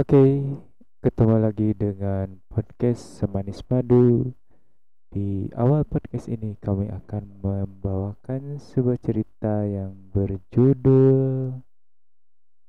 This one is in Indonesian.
Oke, ketemu lagi dengan podcast Semanis Madu. Di awal podcast ini kami akan membawakan sebuah cerita yang berjudul